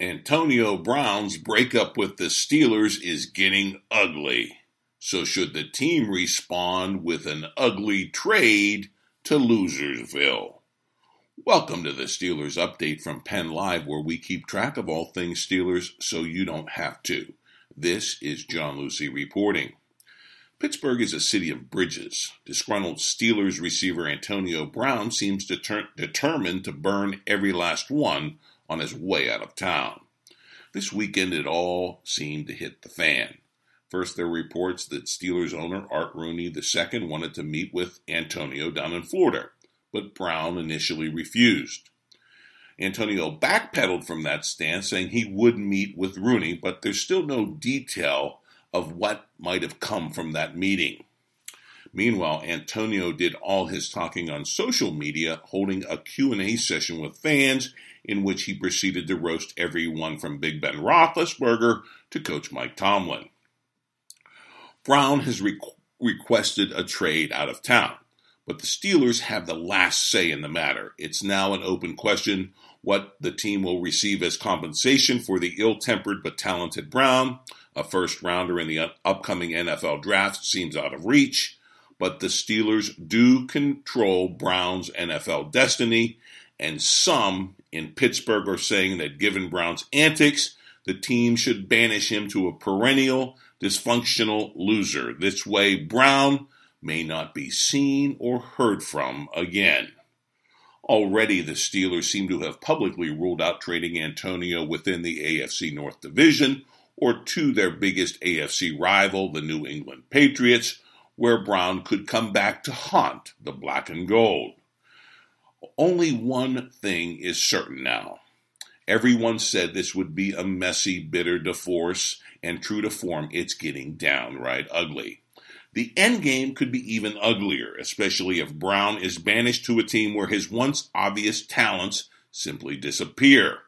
Antonio Brown's breakup with the Steelers is getting ugly. So should the team respond with an ugly trade to Losersville? Welcome to the Steelers update from Penn Live, where we keep track of all things Steelers so you don't have to. This is John Lucy reporting. Pittsburgh is a city of bridges. Disgruntled Steelers receiver Antonio Brown seems deter- determined to burn every last one on his way out of town. This weekend, it all seemed to hit the fan. First, there were reports that Steelers owner Art Rooney II wanted to meet with Antonio down in Florida, but Brown initially refused. Antonio backpedaled from that stance, saying he would meet with Rooney, but there's still no detail of what might have come from that meeting. Meanwhile, Antonio did all his talking on social media, holding a Q&A session with fans in which he proceeded to roast everyone from Big Ben Roethlisberger to Coach Mike Tomlin. Brown has re- requested a trade out of town, but the Steelers have the last say in the matter. It's now an open question what the team will receive as compensation for the ill-tempered but talented Brown. A first rounder in the upcoming NFL draft seems out of reach, but the Steelers do control Brown's NFL destiny, and some in Pittsburgh are saying that given Brown's antics, the team should banish him to a perennial dysfunctional loser. This way, Brown may not be seen or heard from again. Already, the Steelers seem to have publicly ruled out trading Antonio within the AFC North Division or to their biggest AFC rival, the New England Patriots, where Brown could come back to haunt the black and gold. Only one thing is certain now. Everyone said this would be a messy, bitter divorce, and true to form, it's getting downright ugly. The end game could be even uglier, especially if Brown is banished to a team where his once obvious talents simply disappear.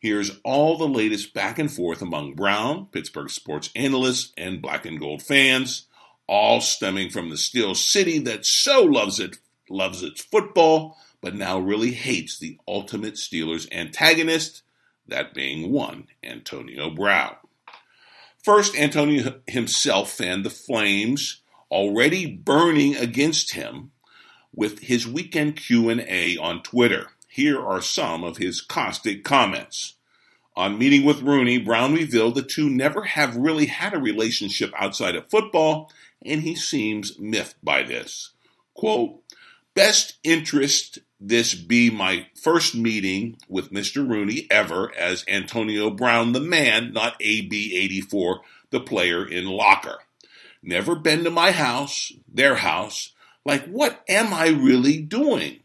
Here's all the latest back and forth among Brown, Pittsburgh sports analysts, and black and gold fans, all stemming from the Steel City that so loves it, loves its football, but now really hates the ultimate Steelers antagonist, that being one Antonio Brown. First, Antonio himself fanned the flames, already burning against him, with his weekend Q&A on Twitter. Here are some of his caustic comments. On meeting with Rooney, Brown revealed the two never have really had a relationship outside of football, and he seems miffed by this. Quote, best interest this be my first meeting with Mr. Rooney ever as Antonio Brown, the man, not AB84, the player in locker. Never been to my house, their house. Like, what am I really doing?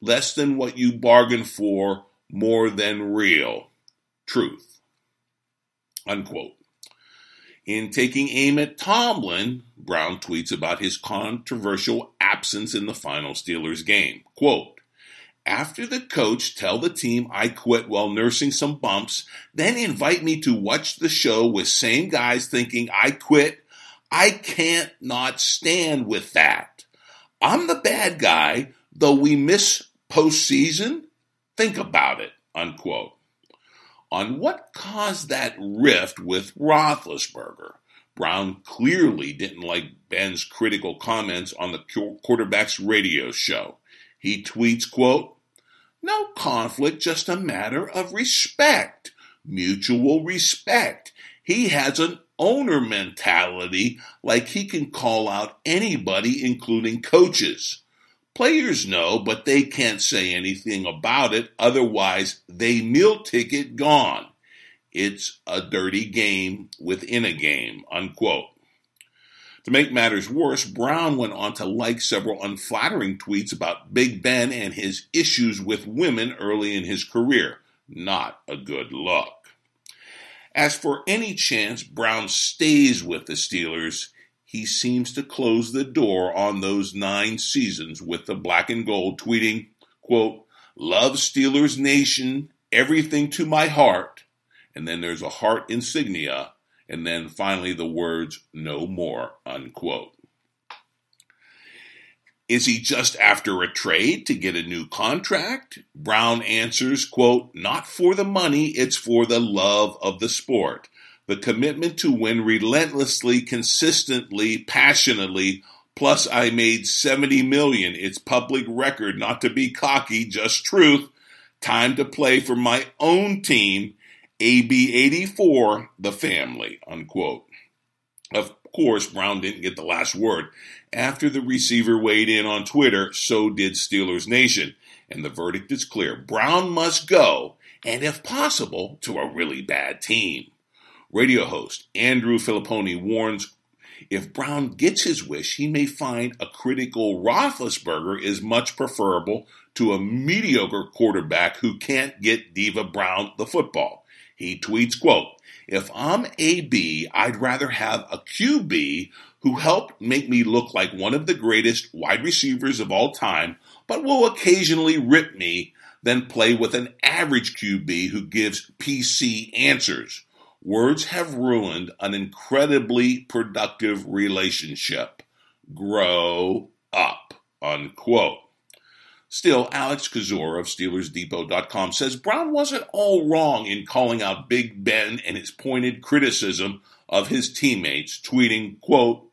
Less than what you bargained for, more than real. Truth. Unquote. In taking aim at Tomlin, Brown tweets about his controversial absence in the final Steelers game. Quote, after the coach tell the team I quit while nursing some bumps, then invite me to watch the show with same guys thinking I quit. I can't not stand with that. I'm the bad guy, though we miss postseason. Think about it, unquote. On what caused that rift with Roethlisberger, Brown clearly didn't like Ben's critical comments on the quarterback's radio show. He tweets, quote, No conflict, just a matter of respect, mutual respect. He has an owner mentality like he can call out anybody, including coaches. Players know, but they can't say anything about it, otherwise, they meal ticket gone. It's a dirty game within a game, unquote. To make matters worse, Brown went on to like several unflattering tweets about Big Ben and his issues with women early in his career. Not a good look. As for any chance Brown stays with the Steelers, he seems to close the door on those nine seasons with the black and gold, tweeting, quote, Love Steelers Nation, everything to my heart. And then there's a heart insignia, and then finally the words, no more, unquote. Is he just after a trade to get a new contract? Brown answers, quote, not for the money, it's for the love of the sport. The commitment to win relentlessly, consistently, passionately, plus I made 70 million. It's public record, not to be cocky, just truth. Time to play for my own team, AB 84, the family, unquote. Of course, Brown didn't get the last word. After the receiver weighed in on Twitter, so did Steelers Nation. And the verdict is clear. Brown must go, and if possible, to a really bad team. Radio host Andrew Fillipponi warns if Brown gets his wish, he may find a critical Roethlisberger is much preferable to a mediocre quarterback who can't get Diva Brown the football. He tweets, quote, if I'm AB, I'd rather have a QB who helped make me look like one of the greatest wide receivers of all time, but will occasionally rip me, than play with an average QB who gives PC answers. Words have ruined an incredibly productive relationship. Grow up. Unquote. Still, Alex Kozora of SteelersDepot.com says Brown wasn't all wrong in calling out Big Ben and his pointed criticism of his teammates, tweeting, quote,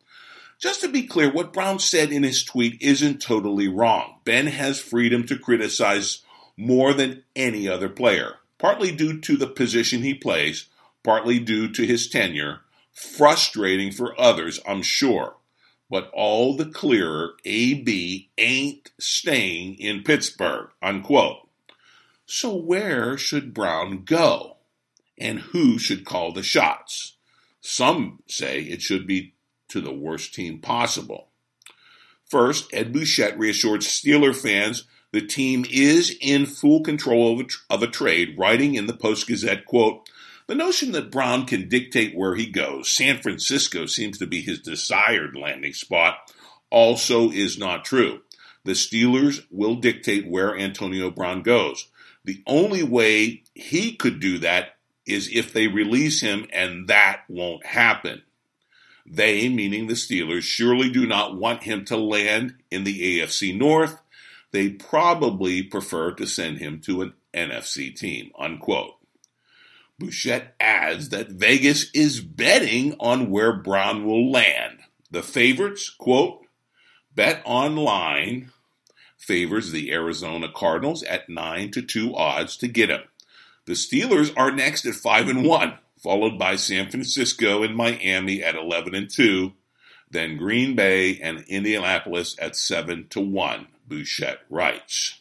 just to be clear, what Brown said in his tweet isn't totally wrong. Ben has freedom to criticize more than any other player, partly due to the position he plays, partly due to his tenure. Frustrating for others, I'm sure. But all the clearer, AB ain't staying in Pittsburgh, unquote. So where should Brown go? And who should call the shots? Some say it should be to the worst team possible. First, Ed Bouchette reassured Steeler fans the team is in full control of a, of a trade, writing in the Post Gazette, quote, the notion that Brown can dictate where he goes, San Francisco seems to be his desired landing spot, also is not true. The Steelers will dictate where Antonio Brown goes. The only way he could do that is if they release him, and that won't happen. They, meaning the Steelers, surely do not want him to land in the AFC North. They probably prefer to send him to an NFC team. Unquote. Bouchette adds that Vegas is betting on where Brown will land. The favorites, quote, BetOnline favors the Arizona Cardinals at 9 to 2 odds to get him. The Steelers are next at 5 and 1 followed by San Francisco and Miami at 11 and 2, then Green Bay and Indianapolis at 7 to 1, Bouchette writes.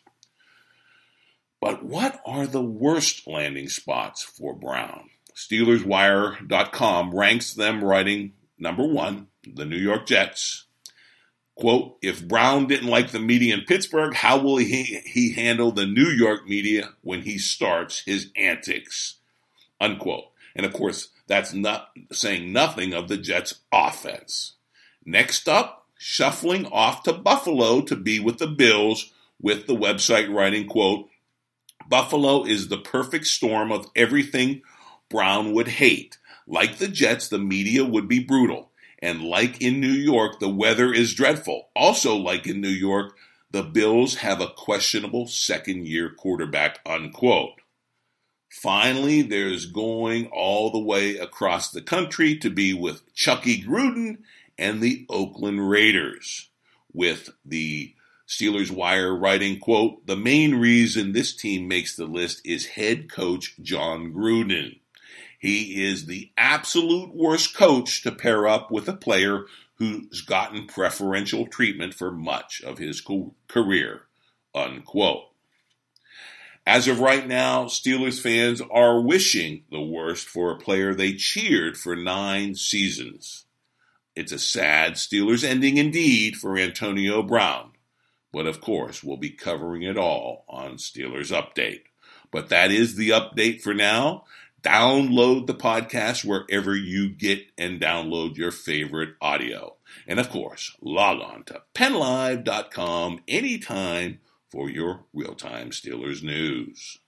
But what are the worst landing spots for Brown? SteelersWire.com ranks them writing number one, the New York Jets. Quote, if Brown didn't like the media in Pittsburgh, how will he, he handle the New York media when he starts his antics? Unquote. And of course, that's not saying nothing of the Jets' offense. Next up, shuffling off to Buffalo to be with the Bills, with the website writing, quote, Buffalo is the perfect storm of everything Brown would hate. Like the Jets, the media would be brutal. And like in New York, the weather is dreadful. Also, like in New York, the Bills have a questionable second year quarterback, unquote. Finally, there's going all the way across the country to be with Chucky Gruden and the Oakland Raiders, with the Steelers Wire writing, quote, the main reason this team makes the list is head coach Jon Gruden. He is the absolute worst coach to pair up with a player who's gotten preferential treatment for much of his career, unquote. As of right now, Steelers fans are wishing the worst for a player they cheered for nine seasons. It's a sad Steelers ending indeed for Antonio Brown, but of course, we'll be covering it all on Steelers Update. But that is the update for now. Download the podcast wherever you get and download your favorite audio. And of course, log on to pennlive.com anytime for your real time Steelers news.